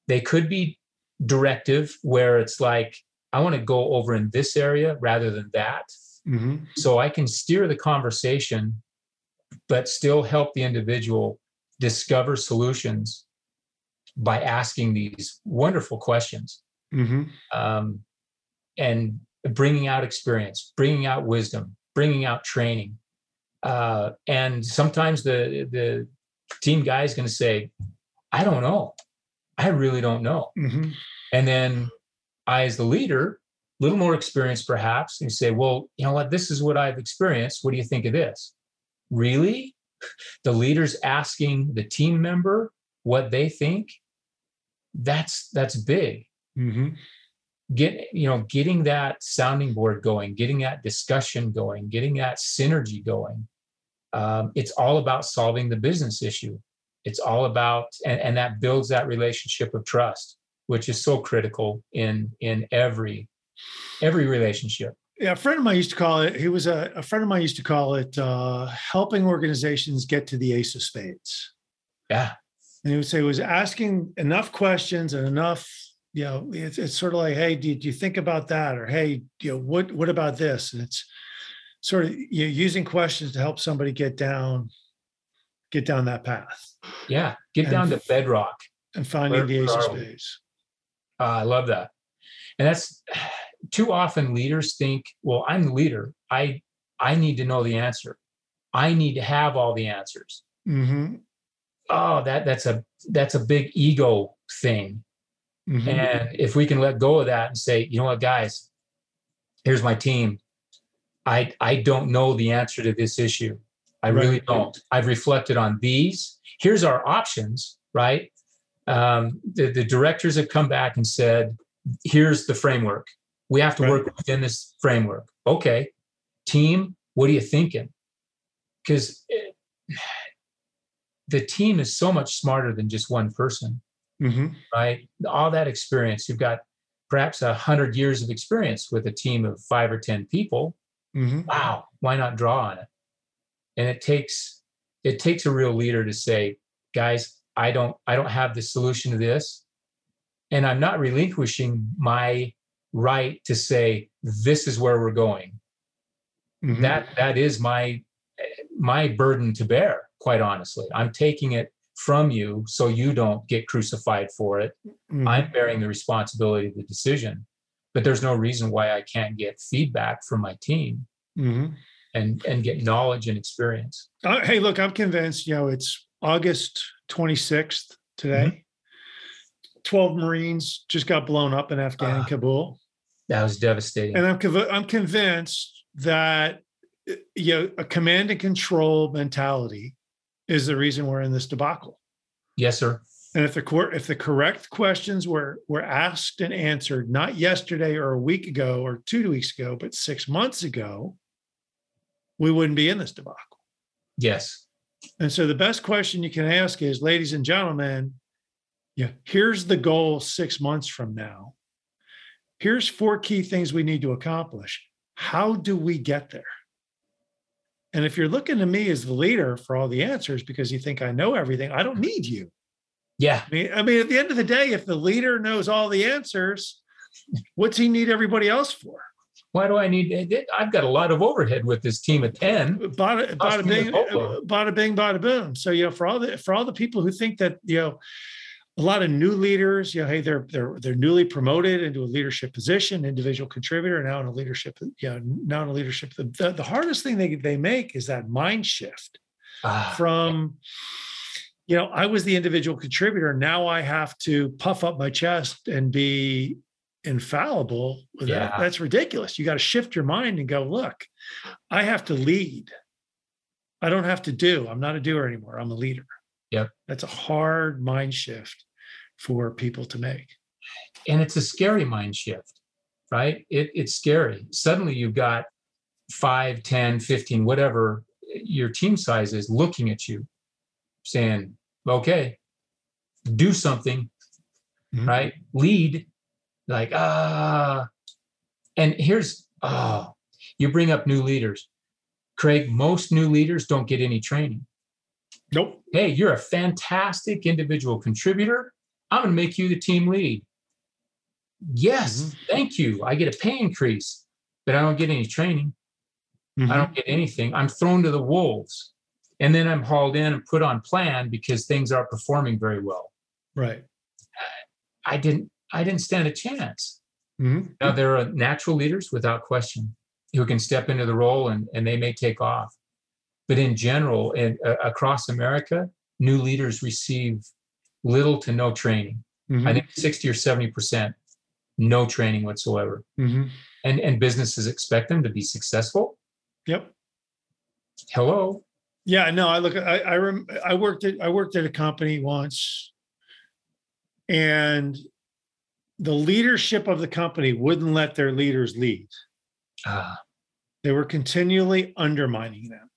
they could be directive where it's like i want to go over in this area rather than that Mm-hmm. so i can steer the conversation but still help the individual discover solutions by asking these wonderful questions Mm-hmm. um, and bringing out experience, bringing out wisdom, bringing out training. Uh, and sometimes the the team guy is going to say, "I don't know, I really don't know." Mm-hmm. And then I, as the leader, a little more experience perhaps, and say, "Well, you know what? This is what I've experienced. What do you think of this?" Really, the leader's asking the team member what they think. That's that's big Mm-hmm. Get you know getting that sounding board going getting that discussion going getting that synergy going um, it's all about solving the business issue it's all about and, and that builds that relationship of trust which is so critical in in every every relationship Yeah, a friend of mine used to call it. He was a, a friend of mine used to call it uh, helping organizations get to the ace of spades. yeah And he would say it was asking enough questions and enough. You know, it's, it's sort of like, hey, did you think about that? Or hey, you know, what what about this? And it's sort of you know, using questions to help somebody get down, get down that path yeah get And down to bedrock and finding Where- the ace of spades. Uh, I love that. And that's too often leaders think, well, I'm the leader. I I need to know the answer. I need to have all the answers. Mm-hmm. Oh, that that's a that's a big ego thing. Mm-hmm. And if we can let go of that and say, you know what, guys, here's my team. I I don't know the answer to this issue. I really Right. don't. I've reflected on these. Here's our options, right? Um, the, the directors have come back and said, here's the framework. We have to Right. work within this framework. Okay. Team, what are you thinking? Because the team is so much smarter than just one person Mm-hmm. right? All that experience. You've got perhaps a hundred years of experience with a team of five or ten people. Mm-hmm. Wow, why not draw on it? And it takes it takes a real leader to say, guys, I don't I don't have the solution to this, and I'm not relinquishing my right to say this is where we're going. Mm-hmm. That that is my my burden to bear. Quite honestly, I'm taking it from you so you don't get crucified for it. Mhm. I'm bearing the responsibility of the decision, but there's no reason why I can't get feedback from my team Mhm. and and get knowledge and experience. Uh, hey, look, I'm convinced, you know, it's August 26th today. 12 Marines just got blown up in Afghan Ah. Kabul. That was devastating. And I'm, conv- I'm convinced that, uh, you know, a command and control mentality is the reason we're in this debacle. yes, sir. And if the court, if the correct questions were were asked and answered not yesterday or a week ago or two weeks ago, but six months ago, we wouldn't be in this debacle. Yes. And so the best question you can ask is, ladies and gentlemen, yeah, here's the goal six months from now. Here's four key things we need to accomplish. How do we get there? And if you're looking to me as the leader for all the answers because you think I know everything, I don't need you. Yeah. I mean, I mean, at the end of the day, if the leader knows all the answers, what's he need everybody else for? Why do I need? Eh, eh, I've got a lot of overhead with this team of ten. Uh, bada, Cost bada bing, uh, bada bing, bada boom. So you know, for all the for all the people who think that you know, a lot of new leaders, you know, hey, they're they're they're newly promoted into a leadership position, individual contributor, now in a leadership, you know, now in a leadership. The, the, the hardest thing they they make is that mind shift Ah, from you know i was the individual contributor now i have to puff up my chest and be infallible Well, that- Yeah. that's ridiculous you got to shift your mind and go look i have to lead I don't have to do. I'm not a doer anymore. I'm a leader. Yep. That's a hard mind shift for people to make. And it's a scary mind shift, right? It, it's scary. Suddenly you've got 5, 10, 15, whatever your team size is looking at you saying, okay, do something, Mhm. right? Lead, like, ah. And here's, oh, you bring up new leaders. Craig, most new leaders don't get any training. Nope. Hey, you're a fantastic individual contributor. I'm going to make you the team lead. Yes, Mhm. thank you. I get a pay increase, but I don't get any training. I Mhm. don't get anything. I'm thrown to the wolves. And then I'm hauled in and put on plan because things aren't performing very well. Right. I didn't I didn't stand a chance. Mhm. Now there are natural leaders without question who can step into the role and, and they may take off. But in general, and uh, across America, new leaders receive little to no training. I Mhm. think 60 or 70% no training whatsoever. Mhm. And and businesses expect them to be successful. Yep. Hello. Yeah, no, I look, I, I rem, I worked at, I worked at a company once. And the leadership of the company wouldn't let their leaders lead. Ah, They were continually undermining them.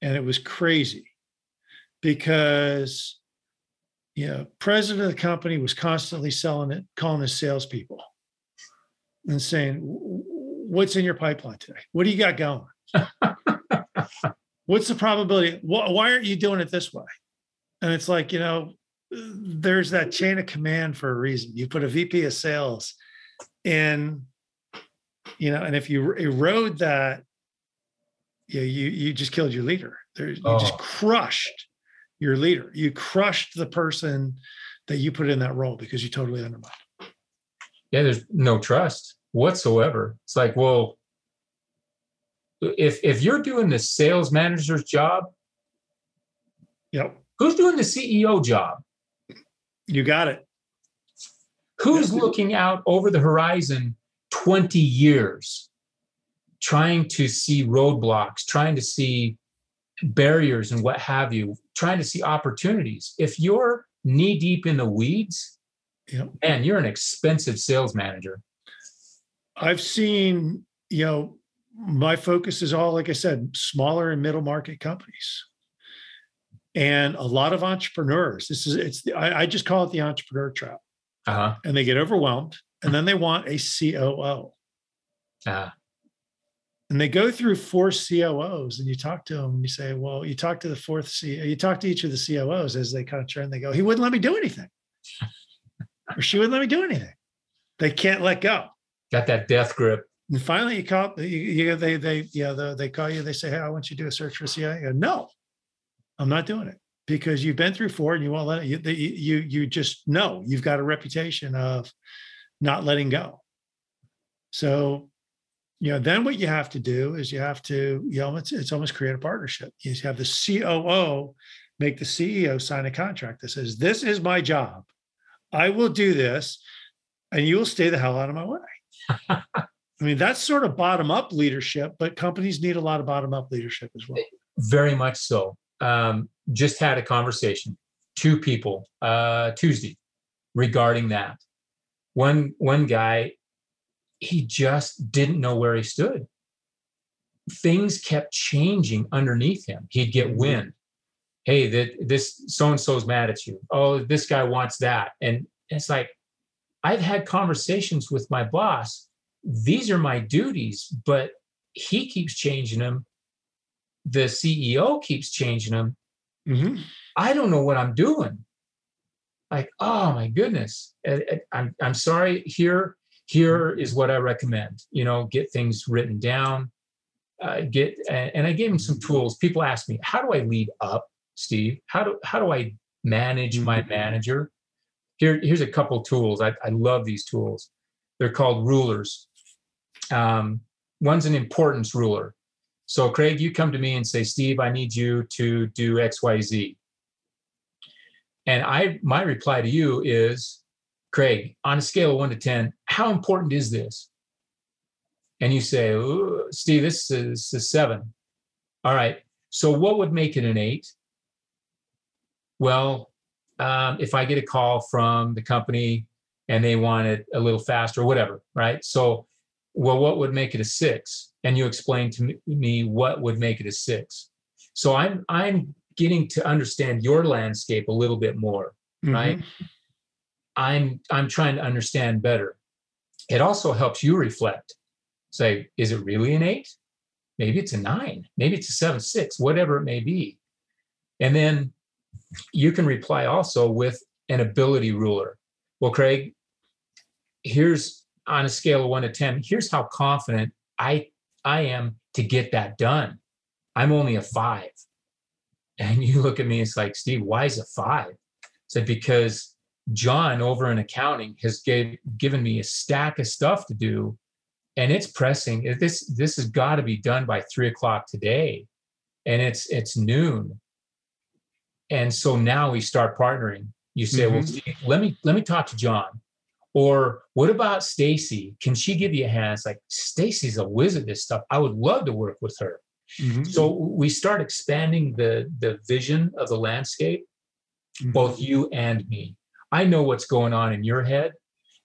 And it was crazy because, you know, president of the company was constantly selling it, calling his salespeople and saying, what's in your pipeline today? What do you got going? What's the probability? Why aren't you doing it this way? And it's like, you know, there's that chain of command for a reason. You put a VP of sales in, you know, and if you erode that, you you you just killed your leader. There, you just Oh. crushed your leader. You crushed the person that you put in that role because you totally undermined. yeah, there's no trust whatsoever. It's like, well, if if you're doing the sales manager's job, Yep, who's doing the CEO job? you got it. Who's looking out over the horizon 20 years, trying to see roadblocks, trying to see barriers and what have you, trying to see opportunities? If you're knee deep in the weeds, Yep. man, you're an expensive sales manager. I've seen, you know, my focus is all, like I said, smaller and middle market companies. And a lot of entrepreneurs, this is, it's, the, I, I just call it the entrepreneur trap. Uh-huh. And they get overwhelmed and then they want a COO. Uh, And they go through four COOs and you talk to them and you say, well, you talk to the fourth CEO, you talk to each of the COOs as they kind of turn, they go, he wouldn't let me do anything. or she wouldn't let me do anything. They can't let go. got that death grip. And finally, you call you, you they they yeah the, they call you. They say, "Hey, I want you to do a search for CIA." Go, no, I'm not doing it because you've been through four and you won't let it. You they, you you just know you've got a reputation of not letting go. So, you know, then what you have to do is you have to you know it's it's almost create a partnership. You have the COO make the CEO sign a contract that says, "This is my job. I will do this, and you will stay the hell out of my way." I mean, that's sort of bottom up leadership, but companies need a lot of bottom up leadership as well. Very much so. Um, just had a conversation, two people, uh, Tuesday, regarding that. One one guy, he just didn't know where he stood. Things kept changing underneath him. He'd get wind. Hey, that this so and so's mad at you. Oh, this guy wants that, and it's like I've had conversations with my boss. These are my duties, but he keeps changing them the CEO keeps changing them. Mhm. I don't know what I'm doing. Like, oh my goodness. And- and I'm I'm sorry. Here, here is what I recommend. You know, get things written down. Uh, get and I gave him some tools. People ask me, how do I lead up, Steve? How do how do I manage my manager? Here, here's a couple tools. I, I love these tools. They're called rulers. Um, one's an importance ruler. So, Craig, you come to me and say, Steve, I need you to do X, Y, Z. And I, my reply to you is, Craig, on a scale of one to 10, how important is this? And you say, "Ooh, Steve, this is a seven. All right. So, what would make it an eight? Well, um, if I get a call from the company and they want it a little faster, or whatever, right? So, well, what would make it a six? And you explain to me what would make it a six. So I'm I'm getting to understand your landscape a little bit more, mm-hmm. right? I'm I'm trying to understand better. It also helps you reflect. Say, is it really an eight? Maybe it's a nine, maybe it's a seven, six, whatever it may be. And then you can reply also with an ability ruler. Well, Craig, here's on a scale of one to 10, here's how confident I I am to get that done. I'm only a five. And you look at me, it's like, Steve, why is it five? Said, because John over in accounting has gave, given me a stack of stuff to do and it's pressing. This this has got to be done by three o'clock today. And it's it's noon. And so now we start partnering. You say, mm-hmm. well, let me let me talk to John. Or what about Stacy? Can she give you a hand? It's like Stacy's a wizard at this stuff. I would love to work with her. Mm-hmm. So we start expanding the the vision of the landscape, mm-hmm. both you and me. I know what's going on in your head.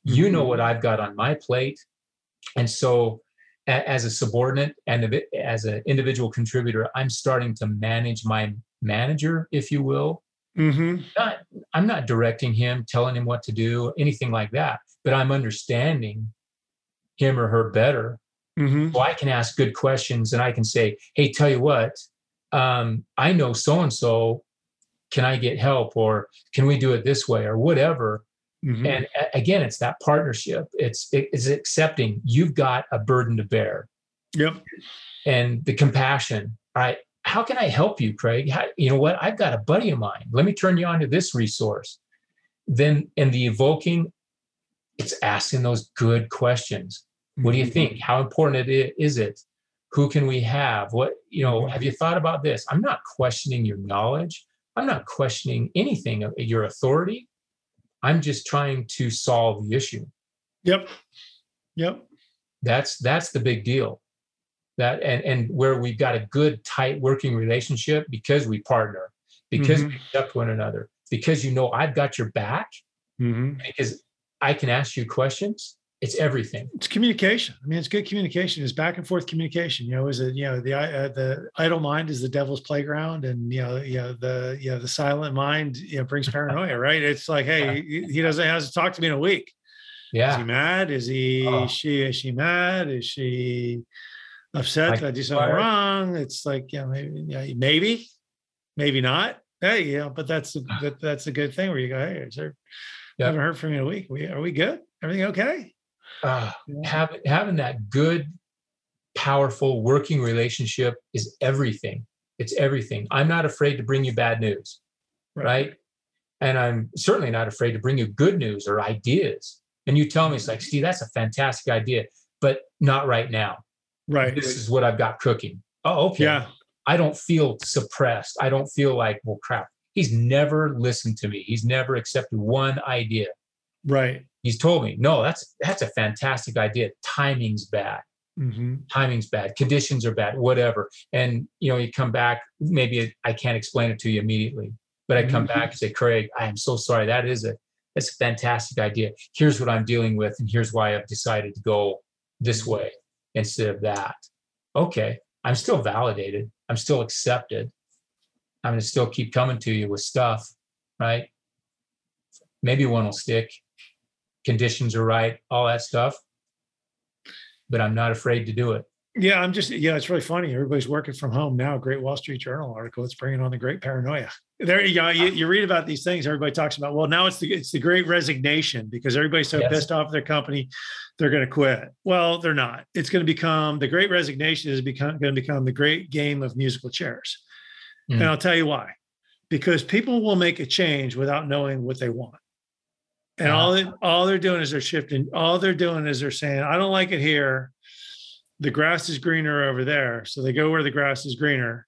You mm-hmm. know what I've got on my plate. And so a, as a subordinate and as an individual contributor, I'm starting to manage my manager, if you will. Mm-hmm. Not, I'm not directing him, telling him what to do, anything like that, but I'm understanding him or her better Mm-hmm. So I can ask good questions and I can say, hey, tell you what, um, I know so and so. Can I get help or can we do it this way or whatever? Mm-hmm. And again, it's that partnership. It's it's accepting you've got a burden to bear. Yep. And the compassion. All right. How can I help you, Craig? How, you know what? I've got a buddy of mine. Let me turn you on to this resource. Then in the evoking, it's asking those good questions. What do you mm-hmm. think? How important it is it? Who can we have? What, you know, have you thought about this? I'm not questioning your knowledge. I'm not questioning anything of your authority. I'm just trying to solve the issue. Yep. Yep. That's that's the big deal. That and and where we've got a good tight working relationship because we partner, because mm-hmm. we accept one another, because you know I've got your back, mm-hmm. because I can ask you questions it's everything. It's communication. I mean, it's good communication. It's back and forth communication. You know, is it you know the uh, the idle mind is the devil's playground, and you know, you know the you know the silent mind you know brings paranoia, right? It's like, hey, he, doesn't has to talk to me in a week. Yeah. Is he mad? Is he oh. she is she mad? Is she upset like, that I do something wrong? It's like, yeah, maybe, yeah, maybe, maybe not. Hey, you know, but that's a, that, that's a good thing where you go, hey, is there, yep. haven't heard from you in a week. Are we, are we good? Everything okay? Uh, having having that good, powerful working relationship is everything. It's everything. I'm not afraid to bring you bad news, right? right? And I'm certainly not afraid to bring you good news or ideas. And you tell me it's like, Steve, that's a fantastic idea, but not right now. Right. This is what I've got cooking. Oh, okay. Yeah. I don't feel suppressed. I don't feel like, well, crap. He's never listened to me. He's never accepted one idea. Right he's told me, no, that's that's a fantastic idea. Timing's bad. Mm-hmm. Timing's bad. Conditions are bad. Whatever. And you know, you come back. Maybe I can't explain it to you immediately, but I come mm-hmm. back and say, Craig, I am so sorry. That is a that's a fantastic idea. Here's what I'm dealing with, and here's why I've decided to go this way instead of that. Okay, I'm still validated. I'm still accepted. I'm going to still keep coming to you with stuff, right? Maybe one will stick conditions are right, all that stuff. But I'm not afraid to do it. Yeah, I'm just yeah, it's really funny. Everybody's working from home now. Great Wall Street Journal article. It's bringing on the great paranoia. There you go. You, you read about these things. Everybody talks about. Well, now it's the it's the great resignation because everybody's so yes. pissed off at their company, they're going to quit. Well, they're not. It's going to become the great resignation is become going to become the great game of musical chairs. Mm. And I'll tell you why. Because people will make a change without knowing what they want. And all they, all they're doing is they're shifting. All they're doing is they're saying, "I don't like it here. The grass is greener over there." So they go where the grass is greener.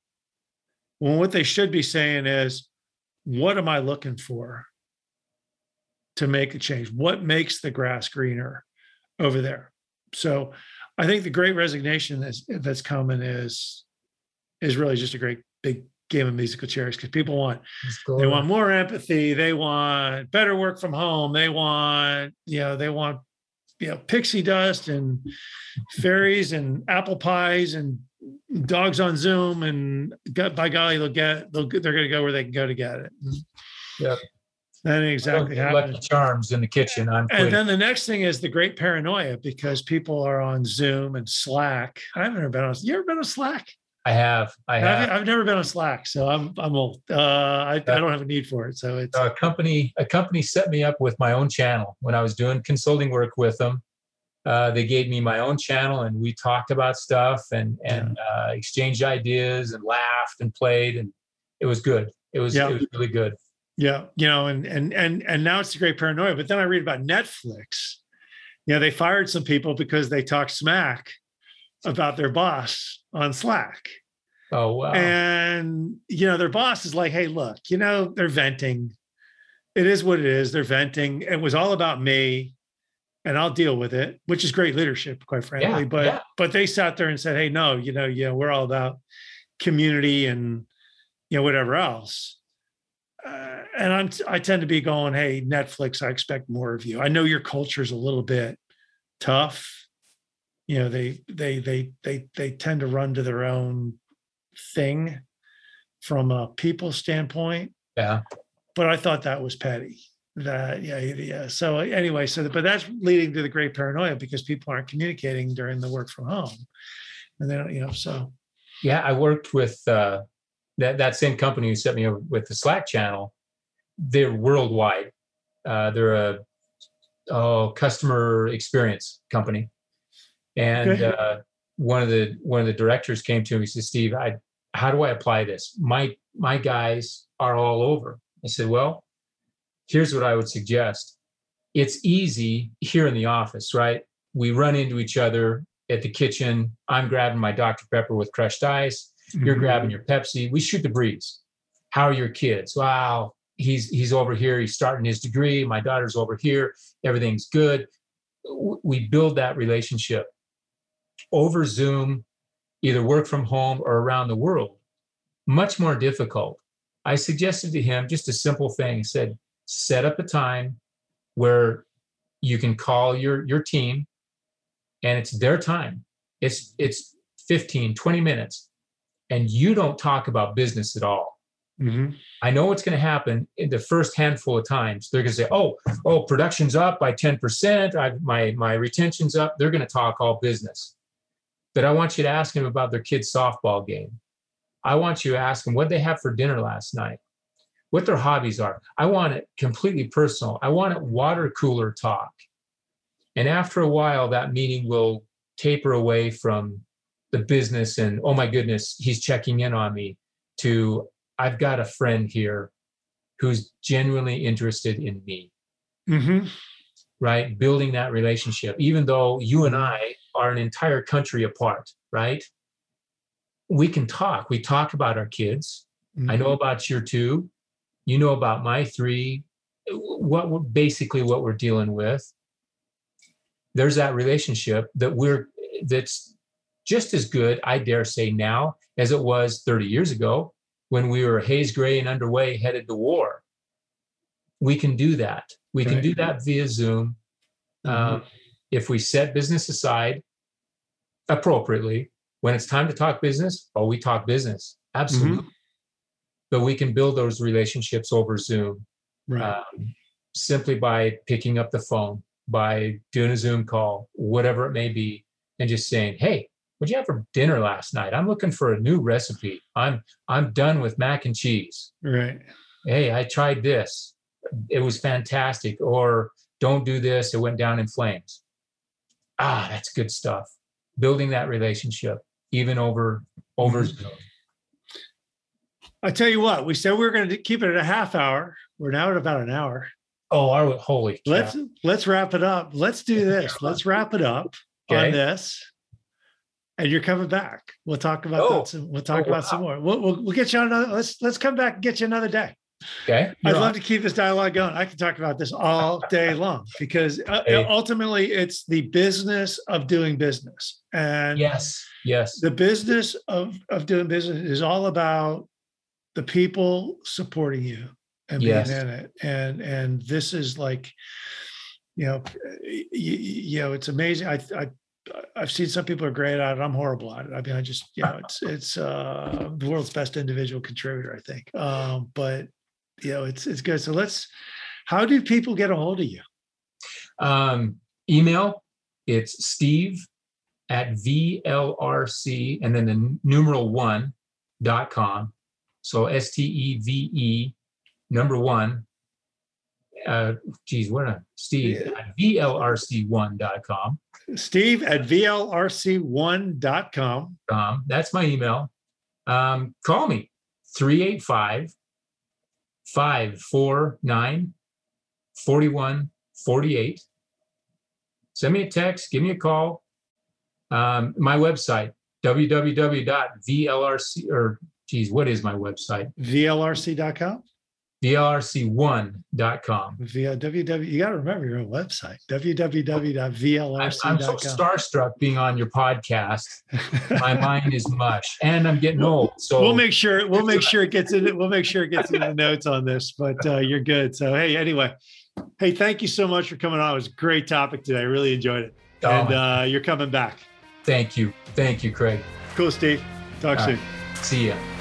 Well, what they should be saying is, "What am I looking for to make a change? What makes the grass greener over there?" So, I think the Great Resignation that's that's coming is is really just a great big game of musical chairs because people want they want more empathy they want better work from home they want you know they want you know pixie dust and fairies and apple pies and dogs on zoom and by golly they'll get they'll they're going to go where they can go to get it. Yeah. That ain't exactly Lucky Charms in the kitchen. I'm and then the next thing is the great paranoia because people are on zoom and slack. I haven't ever been on you ever been on slack I have. I I've. I've never been on slack so i'm i'm old uh I, I don't have a need for it so it's a company a company set me up with my own channel when I was doing consulting work with them. Uh, they gave me my own channel and we talked about stuff and and uh, exchanged ideas and laughed and played and it was good. It was Yeah. it was really good. Yeah, you know, and and and and now it's the great paranoia. But then I read about Netflix. You know, they fired some people because they talked smack about their boss on Slack. Oh wow. And you know, their boss is like, "Hey, look, you know, they're venting. It is what it is. They're venting. It was all about me, and I'll deal with it," which is great leadership, quite frankly. but yeah. but they sat there and said, "Hey, no, you know, yeah, we're all about community and you know whatever else." Uh, and I'm I tend to be going, "Hey, Netflix, I expect more of you. I know your culture is a little bit tough. You know, they they they they they tend to run to their own thing from a people standpoint. yeah. But I thought that was petty. That yeah yeah. So anyway, so but that's leading to the great paranoia because people aren't communicating during the work from home, and they don't you know so Yeah, I worked with uh, that that same company who set me up with the Slack channel. They're worldwide. Uh, they're a oh, customer experience company, and Okay. uh, one of the one of the directors came to me. He said, "Steve, I how do I apply this? My my guys are all over." I said, "Well, here's what I would suggest. It's easy here in the office, right? We run into each other at the kitchen. I'm grabbing my Dr. Pepper with crushed ice. You're Mhm. grabbing your Pepsi. We shoot the breeze. How are your kids? Wow, he's he's over here. He's starting his degree. My daughter's over here. Everything's good. We build that relationship over Zoom, either work from home or around the world. Much more difficult. I suggested to him just a simple thing. Said, set up a time where you can call your your team and it's their time. It's it's 15, 20 minutes and you don't talk about business at all. Mhm. I know what's going to happen in the first handful of times. They're going to say, "Oh, oh, production's up by ten percent. My my retention's up." They're going to talk all business. But I want you to ask them about their kid's softball game. I want you to ask them what they have for dinner last night, what their hobbies are. I want it completely personal. I want it water cooler talk. And after a while, that meeting will taper away from the business and oh my goodness, he's checking in on me to I've got a friend here who's genuinely interested in me, Mhm. right? Building that relationship, even though you and I are an entire country apart, right? We can talk. We talk about our kids. I know about your two. You know about my three. What we're basically what we're dealing with. There's that relationship that we're that's just as good, I dare say, now as it was 30 years ago when we were haze gray and underway headed to war. We can do that. We can do that via Zoom. Um, if we set business aside appropriately, when it's time to talk business, oh, we talk business. Absolutely. But we can build those relationships over Zoom Right. um, simply by picking up the phone, by doing a Zoom call, whatever it may be, and just saying, "Hey, what'd you have for dinner last night? I'm looking for a new recipe. I'm I'm done with mac and cheese. right. Hey, I tried this. It was fantastic. Or don't do this. It went down in flames. Ah, that's good stuff. Building that relationship, even over over Mhm. Zoom. I tell you what, we said we were going to keep it at a half hour. We're now at about an hour. Oh, our, holy cow. Let's let's wrap it up. Let's do this. Let's wrap it up Okay. on this. And you're coming back. We'll talk about Oh. that. Some, we'll talk Oh, about some more. We'll, we'll we'll get you on another. Let's let's come back and get you another day. Okay. I'd on. love to keep this dialogue going. I can talk about this all day long because uh, Hey. ultimately it's the business of doing business. And Yes. Yes. the business of, of doing business is all about the people supporting you and being Yes. in it. And and this is like, you know, you, you know, it's amazing. I I I've seen some people are great at it. I'm horrible at it. I mean, I just, you know, it's it's uh the world's best individual contributor, I think. Um, but you know, it's it's good. So let's how do people get a hold of you? Um, email. It's Steve at VLRC and then the numeral one dot com. So S T E V E number one. Uh, geez, what a Steve at VLRC1 dot com. Steve at VLRC1.com. Um, that's my email. Um, call me 385 549 4148. Send me a text, give me a call. Um, my website, www.vlrc, or geez, what is my website? VLRC.com. VLRC1.com. Via www. You got to remember your own website. Www.vlrc.com. I'm so starstruck being on your podcast. My mind is mush, and I'm getting old. So we'll make sure we'll make sure it gets in. We'll make sure it gets in the notes on this, but uh, you're good. So hey, anyway, hey, thank you so much for coming on. It was a great topic today. I really enjoyed it. Oh, and uh, you're coming back. thank you. Thank you, Craig. Cool, Steve. Talk All soon. See ya.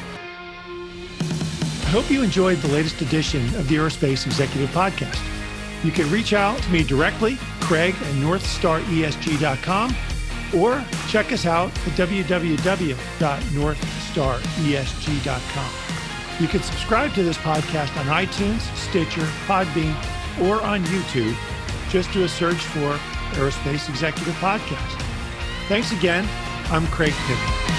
I hope you enjoyed the latest edition of the Aerospace Executive Podcast. You can reach out to me directly, Craig at NorthstarESG.com, or check us out at www.northstaresg.com. You can subscribe to this podcast on iTunes, Stitcher, Podbean, or on YouTube. Just do a search for Aerospace Executive Podcast. Thanks again. I'm Craig Picken.